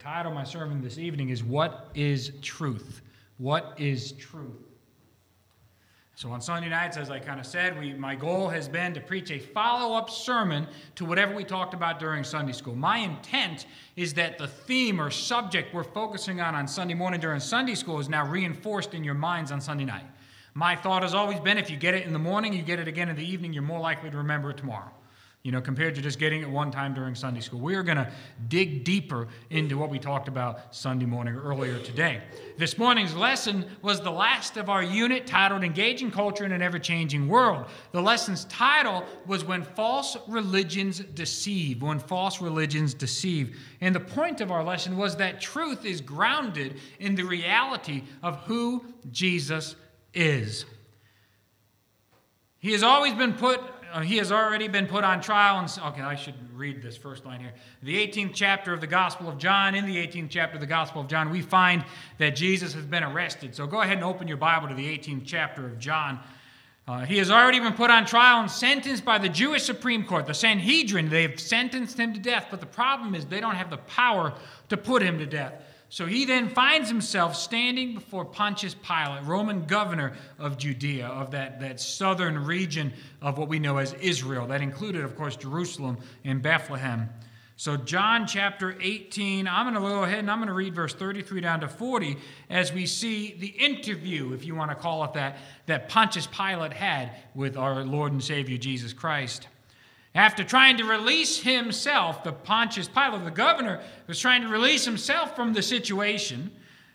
title of my sermon this evening is What is Truth? What is Truth? So on Sunday nights, as I kind of said, we, my goal has been to preach a follow up sermon to whatever we talked about during Sunday school. My intent is that the theme or subject we're focusing on on Sunday morning during Sunday school is now reinforced in your minds on Sunday night. My thought has always been if you get it in the morning, you get it again in the evening, you're more likely to remember it tomorrow you know, compared to just getting it one time during Sunday school. We are going to dig deeper into what we talked about Sunday morning earlier today. This morning's lesson was the last of our unit titled Engaging Culture in an Ever Changing World. The lesson's title was When False Religions Deceive. When False Religions Deceive. And the point of our lesson was that truth is grounded in the reality of who Jesus is. He has always been put he has already been put on trial. And, okay, I should read this first line here. The 18th chapter of the Gospel of John, in the 18th chapter of the Gospel of John, we find that Jesus has been arrested. So go ahead and open your Bible to the 18th chapter of John. Uh, he has already been put on trial and sentenced by the Jewish Supreme Court, the Sanhedrin. They've sentenced him to death, but the problem is they don't have the power to put him to death. So he then finds himself standing before Pontius Pilate, Roman governor of Judea, of that, that southern region of what we know as Israel. That included, of course, Jerusalem and Bethlehem. So, John chapter 18, I'm going to go ahead and I'm going to read verse 33 down to 40 as we see the interview, if you want to call it that, that Pontius Pilate had with our Lord and Savior Jesus Christ. After trying to release himself, the Pontius Pilate, the governor, was trying to release himself from the situation,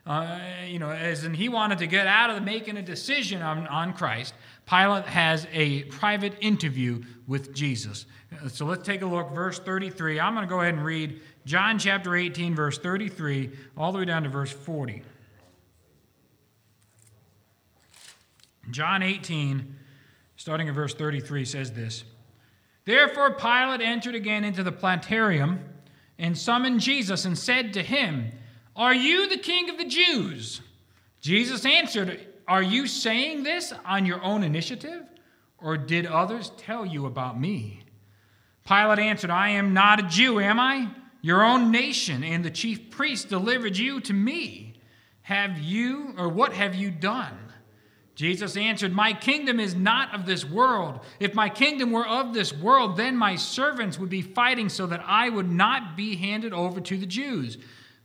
uh, you know, as in he wanted to get out of making a decision on, on Christ. Pilate has a private interview with Jesus. So let's take a look, verse 33. I'm going to go ahead and read John chapter 18, verse 33, all the way down to verse 40. John 18, starting at verse 33, says this. Therefore, Pilate entered again into the Praetorium and summoned Jesus and said to him, Are you the king of the Jews? Jesus answered, Are you saying this on your own initiative, or did others tell you about me? Pilate answered, I am not a Jew, am I? Your own nation and the chief priests delivered you to me. Have you, or what have you done? Jesus answered, My kingdom is not of this world. If my kingdom were of this world, then my servants would be fighting so that I would not be handed over to the Jews.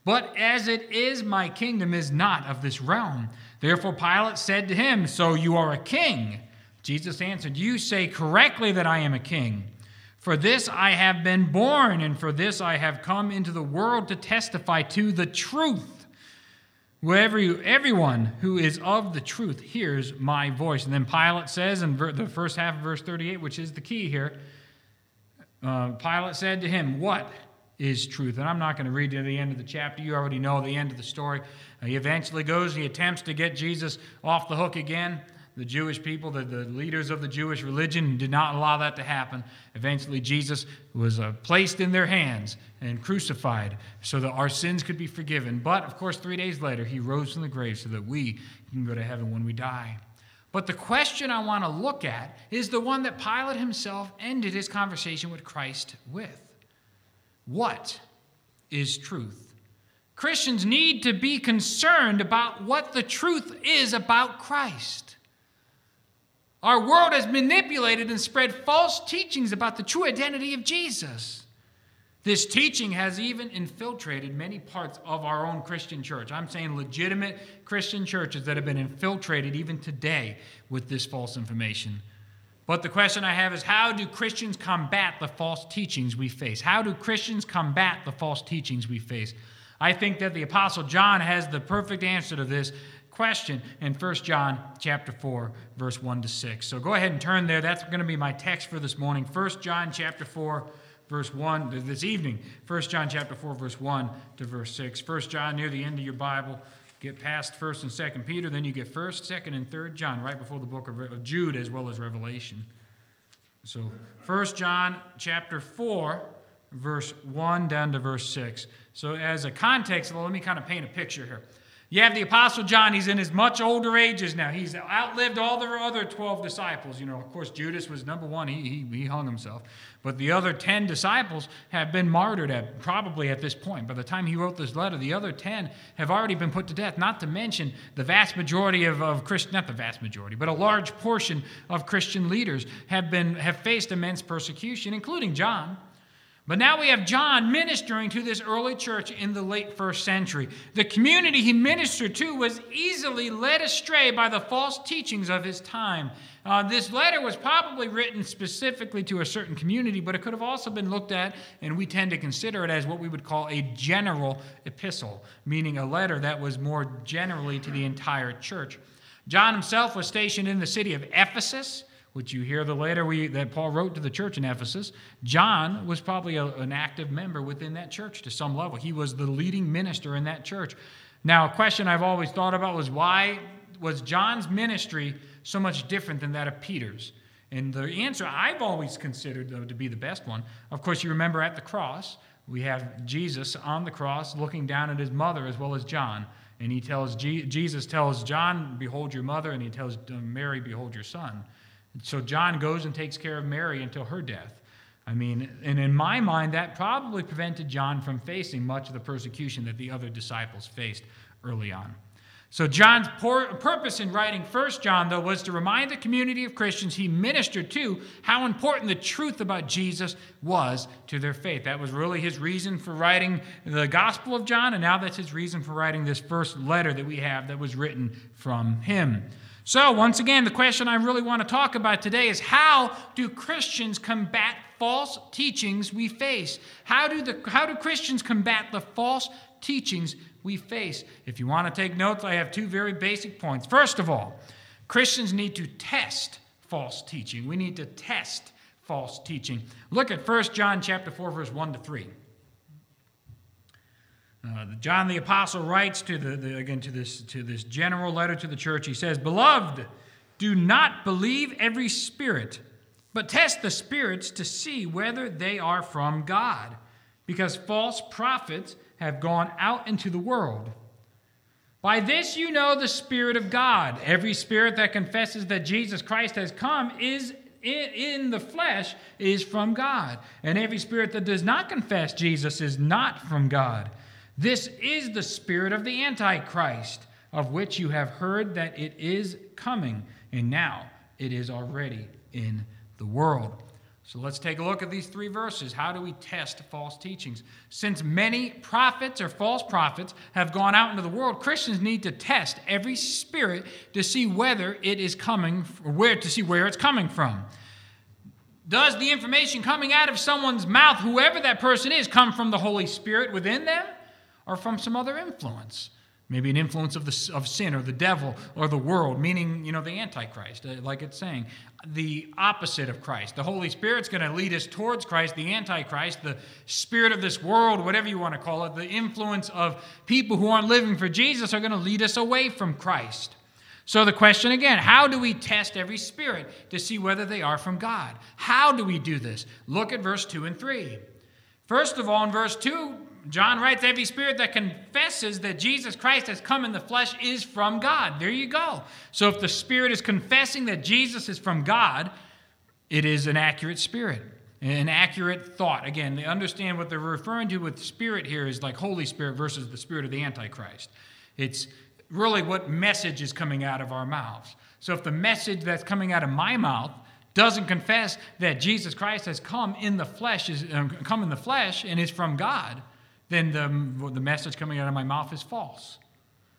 But as it is, my kingdom is not of this realm. Therefore Pilate said to him, So you are a king? Jesus answered, You say correctly that I am a king. For this I have been born, and for this I have come into the world to testify to the truth. Wherever you, everyone who is of the truth hears my voice. And then Pilate says in ver, the first half of verse 38, which is the key here, uh, Pilate said to him, What is truth? And I'm not going to read to the end of the chapter. You already know the end of the story. Uh, he eventually goes, he attempts to get Jesus off the hook again the Jewish people, the, the leaders of the Jewish religion, did not allow that to happen. Eventually, Jesus was uh, placed in their hands and crucified so that our sins could be forgiven. But, of course, three days later, he rose from the grave so that we can go to heaven when we die. But the question I want to look at is the one that Pilate himself ended his conversation with Christ with What is truth? Christians need to be concerned about what the truth is about Christ. Our world has manipulated and spread false teachings about the true identity of Jesus. This teaching has even infiltrated many parts of our own Christian church. I'm saying legitimate Christian churches that have been infiltrated even today with this false information. But the question I have is how do Christians combat the false teachings we face? How do Christians combat the false teachings we face? I think that the apostle John has the perfect answer to this question in 1 John chapter 4 verse 1 to 6. So go ahead and turn there. That's going to be my text for this morning. 1 John chapter 4 verse 1 this evening. 1 John chapter 4 verse 1 to verse 6. 1 John near the end of your Bible. Get past 1st and 2nd Peter, then you get 1st, 2nd and 3rd John right before the book of Jude as well as Revelation. So 1 John chapter 4 verse 1 down to verse 6. So as a context, well, let me kind of paint a picture here. You have the Apostle John, he's in his much older ages now. He's outlived all the other 12 disciples. You know, of course, Judas was number one, he, he, he hung himself. But the other 10 disciples have been martyred at, probably at this point. By the time he wrote this letter, the other 10 have already been put to death, not to mention the vast majority of, of Christian, not the vast majority, but a large portion of Christian leaders have, been, have faced immense persecution, including John. But now we have John ministering to this early church in the late first century. The community he ministered to was easily led astray by the false teachings of his time. Uh, this letter was probably written specifically to a certain community, but it could have also been looked at, and we tend to consider it as what we would call a general epistle, meaning a letter that was more generally to the entire church. John himself was stationed in the city of Ephesus which you hear the letter we, that Paul wrote to the church in Ephesus, John was probably a, an active member within that church to some level. He was the leading minister in that church. Now, a question I've always thought about was why was John's ministry so much different than that of Peter's? And the answer I've always considered, though, to be the best one, of course, you remember at the cross, we have Jesus on the cross looking down at his mother as well as John. And he tells, Jesus tells John, Behold your mother, and he tells Mary, Behold your son. So John goes and takes care of Mary until her death. I mean, and in my mind, that probably prevented John from facing much of the persecution that the other disciples faced early on. So, John's purpose in writing First John, though, was to remind the community of Christians he ministered to how important the truth about Jesus was to their faith. That was really his reason for writing the Gospel of John, and now that's his reason for writing this first letter that we have that was written from him. So, once again, the question I really want to talk about today is how do Christians combat false teachings we face? How do, the, how do Christians combat the false teachings we face? If you want to take notes, I have two very basic points. First of all, Christians need to test false teaching. We need to test false teaching. Look at 1 John chapter 4 verse 1 to 3. Uh, John the apostle writes to the, the, again to this to this general letter to the church. He says, "Beloved, do not believe every spirit, but test the spirits to see whether they are from God, because false prophets have gone out into the world." By this you know the Spirit of God. Every spirit that confesses that Jesus Christ has come is in the flesh is from God. And every spirit that does not confess Jesus is not from God. This is the spirit of the Antichrist, of which you have heard that it is coming, and now it is already in the world. So let's take a look at these three verses. How do we test false teachings? Since many prophets or false prophets have gone out into the world, Christians need to test every spirit to see whether it is coming, or where to see where it's coming from. Does the information coming out of someone's mouth, whoever that person is, come from the Holy Spirit within them? Or from some other influence. Maybe an influence of, the, of sin or the devil or the world, meaning, you know, the Antichrist, uh, like it's saying. The opposite of Christ. The Holy Spirit's going to lead us towards Christ, the Antichrist, the spirit of this world, whatever you want to call it, the influence of people who aren't living for Jesus are going to lead us away from Christ. So, the question again how do we test every spirit to see whether they are from God? How do we do this? Look at verse 2 and 3. First of all, in verse 2, John writes, every spirit that confesses that Jesus Christ has come in the flesh is from God. There you go. So if the spirit is confessing that Jesus is from God, it is an accurate spirit, an accurate thought. Again, they understand what they're referring to with spirit here is like Holy Spirit versus the spirit of the Antichrist. It's really what message is coming out of our mouths. So if the message that's coming out of my mouth doesn't confess that Jesus Christ has come in the flesh, is um, come in the flesh and is from God, then the, the message coming out of my mouth is false.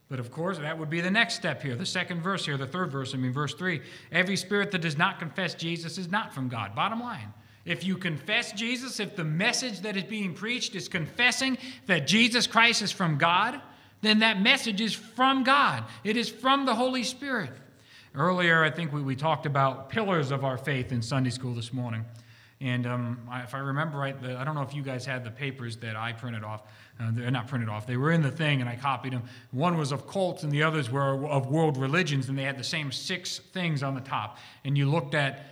But of course, that would be the next step here. The second verse here, the third verse, I mean, verse 3. Every spirit that does not confess Jesus is not from God. Bottom line. If you confess Jesus, if the message that is being preached is confessing that Jesus Christ is from God, then that message is from God. It is from the Holy Spirit. Earlier, I think we, we talked about pillars of our faith in Sunday school this morning. And um, if I remember right, the, I don't know if you guys had the papers that I printed off. Uh, they're not printed off. They were in the thing, and I copied them. One was of cults, and the others were of world religions, and they had the same six things on the top. And you looked at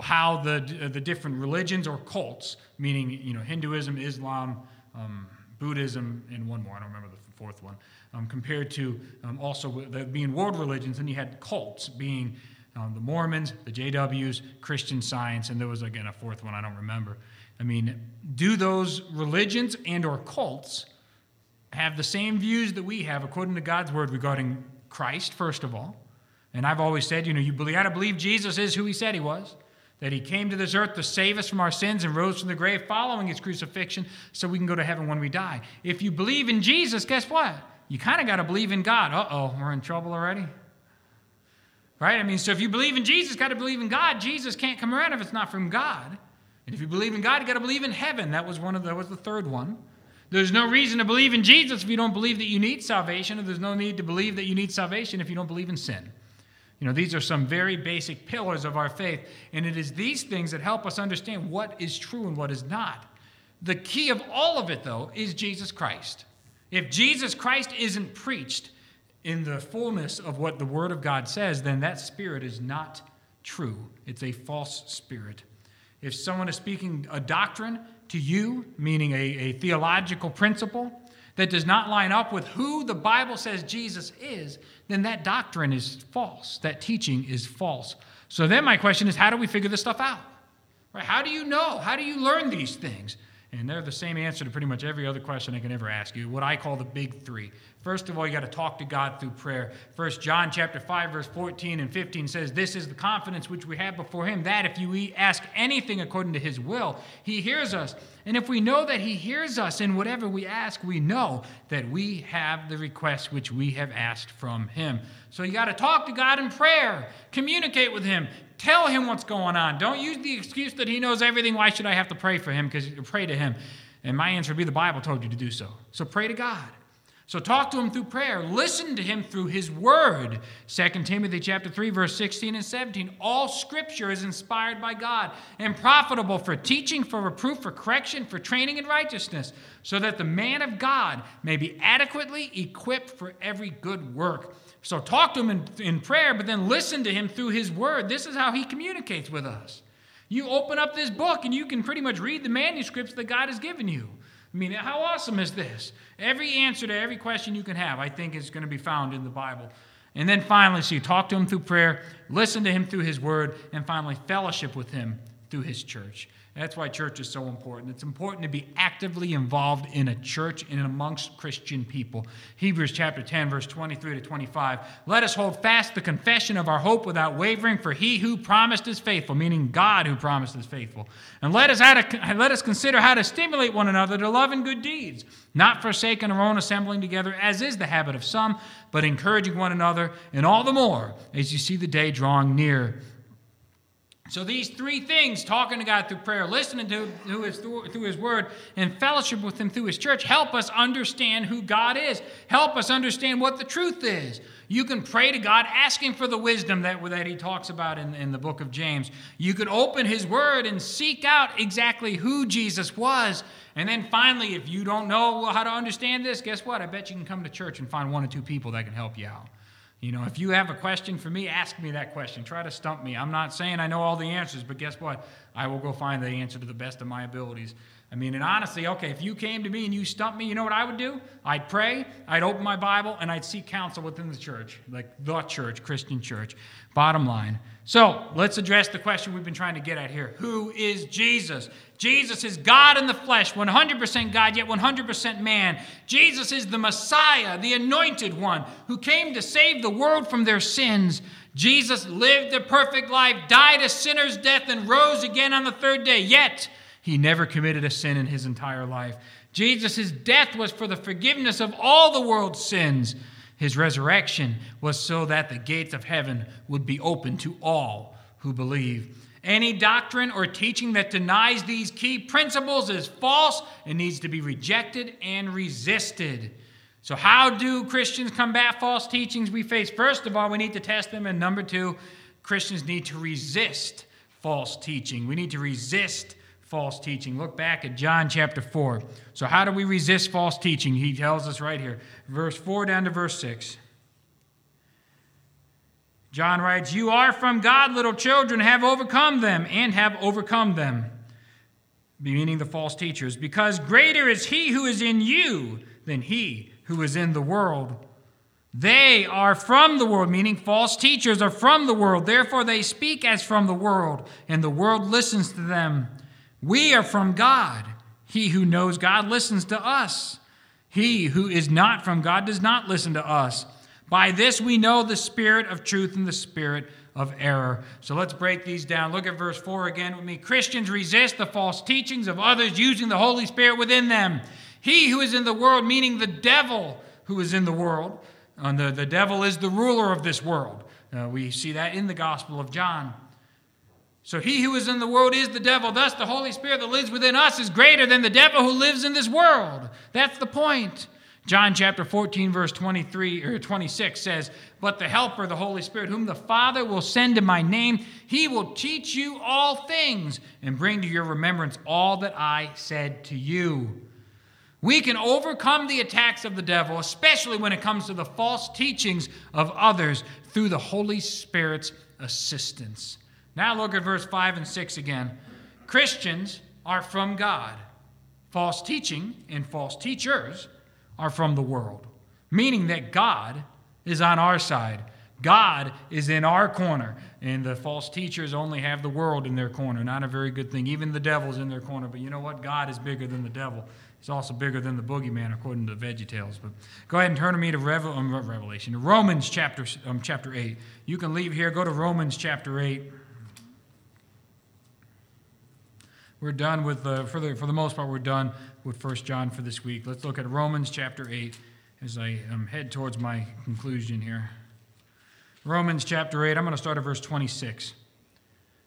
how the the different religions or cults, meaning you know Hinduism, Islam, um, Buddhism, and one more, I don't remember the fourth one, um, compared to um, also being world religions, and you had cults being um, the Mormons, the JWs, Christian Science, and there was again a fourth one I don't remember. I mean, do those religions and or cults have the same views that we have according to God's word regarding Christ, first of all? And I've always said, you know, you got to believe Jesus is who he said he was, that he came to this earth to save us from our sins and rose from the grave following his crucifixion so we can go to heaven when we die. If you believe in Jesus, guess what? You kind of got to believe in God. Uh oh, we're in trouble already. Right? I mean, so if you believe in Jesus, got to believe in God. Jesus can't come around if it's not from God. And if you believe in God, you got to believe in heaven. That was one of the, that was the third one. There's no reason to believe in Jesus if you don't believe that you need salvation, and there's no need to believe that you need salvation if you don't believe in sin. You know, these are some very basic pillars of our faith, and it is these things that help us understand what is true and what is not. The key of all of it, though, is Jesus Christ. If Jesus Christ isn't preached, in the fullness of what the Word of God says, then that spirit is not true. It's a false spirit. If someone is speaking a doctrine to you, meaning a, a theological principle, that does not line up with who the Bible says Jesus is, then that doctrine is false. That teaching is false. So then my question is how do we figure this stuff out? Right? How do you know? How do you learn these things? And they're the same answer to pretty much every other question I can ever ask you, what I call the big three. First of all, you got to talk to God through prayer. First John chapter 5, verse 14 and 15 says, This is the confidence which we have before him, that if you ask anything according to his will, he hears us. And if we know that he hears us in whatever we ask, we know that we have the request which we have asked from him. So you got to talk to God in prayer, communicate with him, Tell him what's going on. Don't use the excuse that he knows everything. Why should I have to pray for him? Because you pray to him. And my answer would be the Bible told you to do so. So pray to God. So talk to him through prayer. Listen to him through his word. 2 Timothy chapter 3 verse 16 and 17. All scripture is inspired by God and profitable for teaching, for reproof, for correction, for training in righteousness, so that the man of God may be adequately equipped for every good work. So talk to him in, in prayer, but then listen to him through his word. This is how he communicates with us. You open up this book and you can pretty much read the manuscripts that God has given you. I mean, how awesome is this? Every answer to every question you can have, I think, is going to be found in the Bible. And then finally, so you talk to him through prayer, listen to him through his word, and finally, fellowship with him through his church. That's why church is so important. It's important to be actively involved in a church and amongst Christian people. Hebrews chapter 10, verse 23 to 25. Let us hold fast the confession of our hope without wavering, for he who promised is faithful, meaning God who promised is faithful. And let us, let us consider how to stimulate one another to love and good deeds, not forsaking our own assembling together, as is the habit of some, but encouraging one another, and all the more as you see the day drawing near. So these three things, talking to God through prayer, listening to, to his, through, through His Word, and fellowship with Him through His church, help us understand who God is. Help us understand what the truth is. You can pray to God asking for the wisdom that, that He talks about in, in the book of James. You can open His Word and seek out exactly who Jesus was. And then finally, if you don't know how to understand this, guess what? I bet you can come to church and find one or two people that can help you out. You know, if you have a question for me, ask me that question. Try to stump me. I'm not saying I know all the answers, but guess what? I will go find the answer to the best of my abilities. I mean, and honestly, okay, if you came to me and you stumped me, you know what I would do? I'd pray, I'd open my Bible, and I'd seek counsel within the church, like the church, Christian church. Bottom line. So let's address the question we've been trying to get at here Who is Jesus? Jesus is God in the flesh, 100% God, yet 100% man. Jesus is the Messiah, the anointed one, who came to save the world from their sins. Jesus lived a perfect life, died a sinner's death, and rose again on the third day. Yet, he never committed a sin in his entire life. Jesus' death was for the forgiveness of all the world's sins. His resurrection was so that the gates of heaven would be open to all who believe. Any doctrine or teaching that denies these key principles is false and needs to be rejected and resisted. So, how do Christians combat false teachings we face? First of all, we need to test them. And number two, Christians need to resist false teaching. We need to resist false teaching. Look back at John chapter 4. So, how do we resist false teaching? He tells us right here, verse 4 down to verse 6. John writes, You are from God, little children, have overcome them, and have overcome them. meaning the false teachers, because greater is he who is in you than he who is in the world. They are from the world, meaning false teachers are from the world. Therefore, they speak as from the world, and the world listens to them. We are from God. He who knows God listens to us. He who is not from God does not listen to us. By this we know the spirit of truth and the spirit of error. So let's break these down. Look at verse 4 again with me. Christians resist the false teachings of others using the Holy Spirit within them. He who is in the world, meaning the devil who is in the world, and the, the devil is the ruler of this world. Uh, we see that in the Gospel of John. So he who is in the world is the devil. Thus, the Holy Spirit that lives within us is greater than the devil who lives in this world. That's the point. John chapter 14, verse 23 or 26 says, But the Helper, the Holy Spirit, whom the Father will send in my name, he will teach you all things and bring to your remembrance all that I said to you. We can overcome the attacks of the devil, especially when it comes to the false teachings of others, through the Holy Spirit's assistance. Now look at verse 5 and 6 again. Christians are from God. False teaching and false teachers are from the world, meaning that God is on our side. God is in our corner, and the false teachers only have the world in their corner. Not a very good thing. Even the devil's in their corner, but you know what? God is bigger than the devil. He's also bigger than the boogeyman, according to VeggieTales. But go ahead and turn to me to Revel- um, Revelation, Romans chapter, um, chapter 8. You can leave here, go to Romans chapter 8. We're done with, for, the, for the most part, we're done with 1 John for this week. Let's look at Romans chapter 8 as I um, head towards my conclusion here. Romans chapter 8, I'm going to start at verse 26.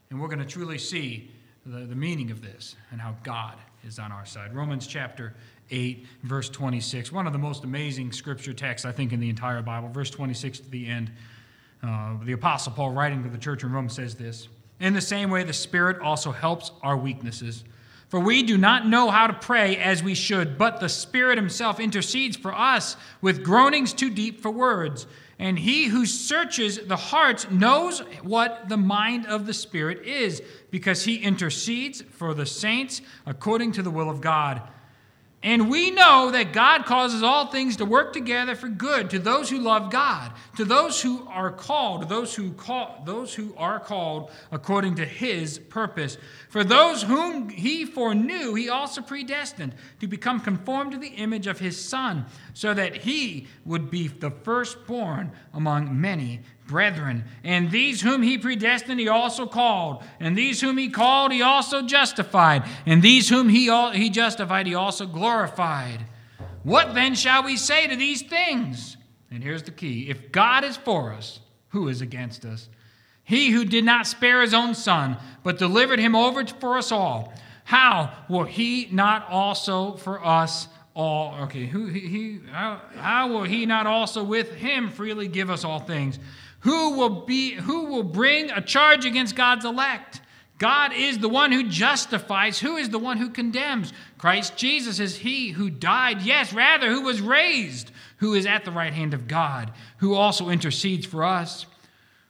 And we're going to truly see the, the meaning of this and how God is on our side. Romans chapter 8, verse 26. One of the most amazing scripture texts, I think, in the entire Bible. Verse 26 to the end. Uh, the Apostle Paul, writing to the church in Rome, says this In the same way, the Spirit also helps our weaknesses. For we do not know how to pray as we should, but the Spirit Himself intercedes for us with groanings too deep for words. And He who searches the hearts knows what the mind of the Spirit is, because He intercedes for the saints according to the will of God. And we know that God causes all things to work together for good to those who love God, to those who are called, those who call, those who are called according to his purpose. For those whom he foreknew, he also predestined to become conformed to the image of his son, so that he would be the firstborn among many brethren. And these whom he predestined, he also called. And these whom he called, he also justified. And these whom he, he justified, he also glorified. What then shall we say to these things? And here's the key if God is for us, who is against us? He who did not spare his own son, but delivered him over for us all, how will he not also for us all? Okay, who, he, how, how will he not also with him freely give us all things? Who will be who will bring a charge against God's elect? God is the one who justifies. Who is the one who condemns? Christ Jesus is he who died, yes, rather, who was raised, who is at the right hand of God, who also intercedes for us.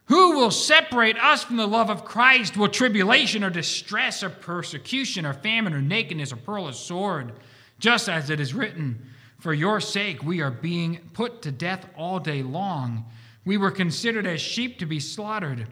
Who will separate us from the love of Christ? Will tribulation or distress or persecution or famine or nakedness or pearl or sword? Just as it is written, For your sake we are being put to death all day long. We were considered as sheep to be slaughtered.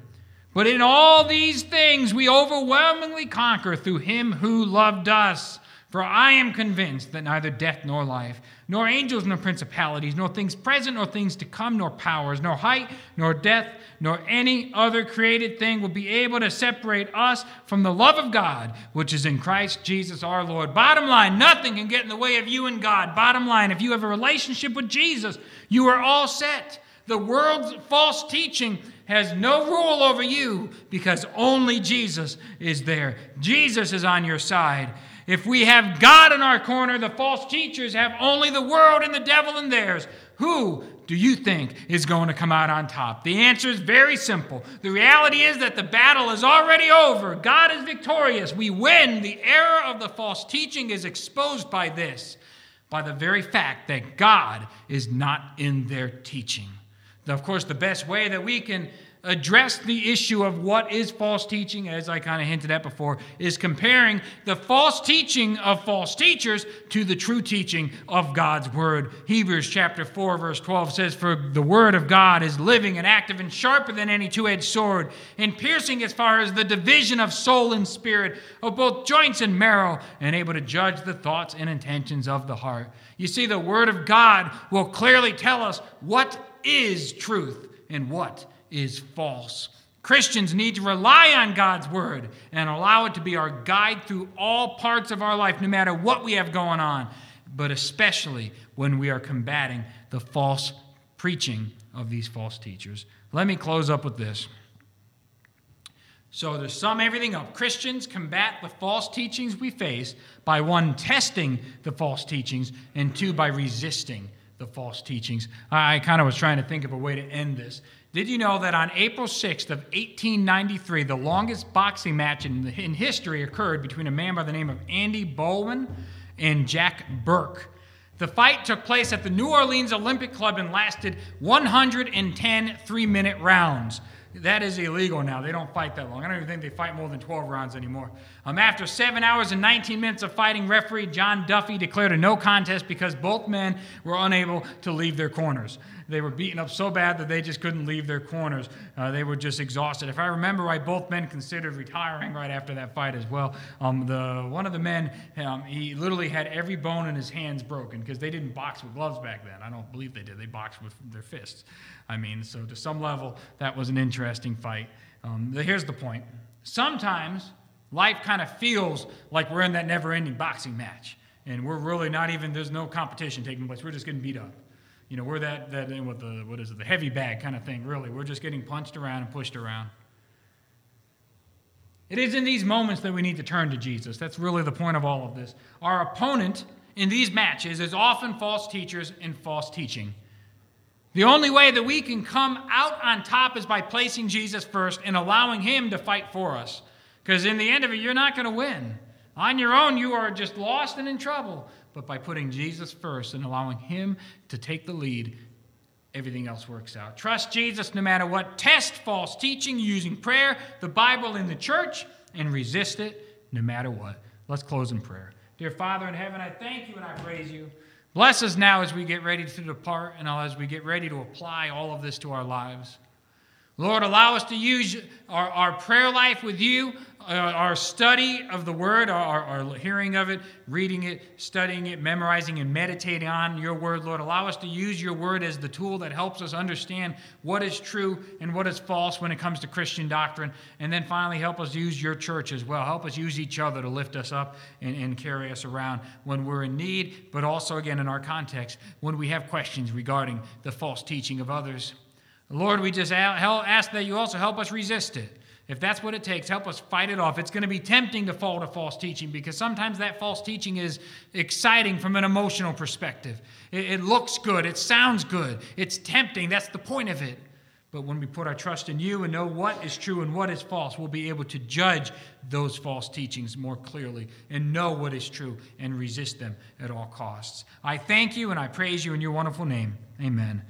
But in all these things we overwhelmingly conquer through him who loved us. For I am convinced that neither death nor life, nor angels nor principalities, nor things present nor things to come, nor powers, nor height, nor depth, nor any other created thing will be able to separate us from the love of God, which is in Christ Jesus our Lord. Bottom line, nothing can get in the way of you and God. Bottom line, if you have a relationship with Jesus, you are all set. The world's false teaching has no rule over you because only Jesus is there. Jesus is on your side. If we have God in our corner, the false teachers have only the world and the devil in theirs. Who do you think is going to come out on top? The answer is very simple. The reality is that the battle is already over. God is victorious. We win. The error of the false teaching is exposed by this, by the very fact that God is not in their teaching. Of course, the best way that we can address the issue of what is false teaching, as I kind of hinted at before, is comparing the false teaching of false teachers to the true teaching of God's word. Hebrews chapter 4, verse 12 says, For the word of God is living and active and sharper than any two edged sword, and piercing as far as the division of soul and spirit, of both joints and marrow, and able to judge the thoughts and intentions of the heart. You see, the word of God will clearly tell us what is truth and what is false. Christians need to rely on God's word and allow it to be our guide through all parts of our life, no matter what we have going on, but especially when we are combating the false preaching of these false teachers. Let me close up with this. So, to sum everything up, Christians combat the false teachings we face by one, testing the false teachings, and two, by resisting the false teachings. I kind of was trying to think of a way to end this. Did you know that on April 6th of 1893, the longest boxing match in, in history occurred between a man by the name of Andy Bowen and Jack Burke? The fight took place at the New Orleans Olympic Club and lasted 110 three minute rounds. That is illegal now. They don't fight that long. I don't even think they fight more than 12 rounds anymore. Um, after seven hours and 19 minutes of fighting, referee John Duffy declared a no contest because both men were unable to leave their corners. They were beaten up so bad that they just couldn't leave their corners. Uh, they were just exhausted. If I remember right, both men considered retiring right after that fight as well. Um, the one of the men, um, he literally had every bone in his hands broken because they didn't box with gloves back then. I don't believe they did. They boxed with their fists. I mean, so to some level, that was an interesting fight. Um, here's the point. Sometimes life kind of feels like we're in that never-ending boxing match, and we're really not even. There's no competition taking place. We're just getting beat up. You know, we're that, that with the, what is it, the heavy bag kind of thing, really. We're just getting punched around and pushed around. It is in these moments that we need to turn to Jesus. That's really the point of all of this. Our opponent in these matches is often false teachers and false teaching. The only way that we can come out on top is by placing Jesus first and allowing Him to fight for us. Because in the end of it, you're not going to win. On your own, you are just lost and in trouble but by putting Jesus first and allowing Him to take the lead, everything else works out. Trust Jesus no matter what. Test false teaching using prayer, the Bible, in the church, and resist it no matter what. Let's close in prayer. Dear Father in heaven, I thank you and I praise you. Bless us now as we get ready to depart and as we get ready to apply all of this to our lives. Lord, allow us to use our, our prayer life with you, uh, our study of the Word, our, our hearing of it, reading it, studying it, memorizing, and meditating on your Word. Lord, allow us to use your Word as the tool that helps us understand what is true and what is false when it comes to Christian doctrine. And then finally, help us use your church as well. Help us use each other to lift us up and, and carry us around when we're in need, but also, again, in our context, when we have questions regarding the false teaching of others. Lord, we just ask that you also help us resist it. If that's what it takes, help us fight it off. It's going to be tempting to fall to false teaching because sometimes that false teaching is exciting from an emotional perspective. It, it, looks good, it sounds good, it's tempting. That's the point of it. But when we put our trust in you and know what is true and what is false, we'll be able to judge those false teachings more clearly and know what is true and resist them at all costs. I thank you and I praise you in your wonderful name. Amen.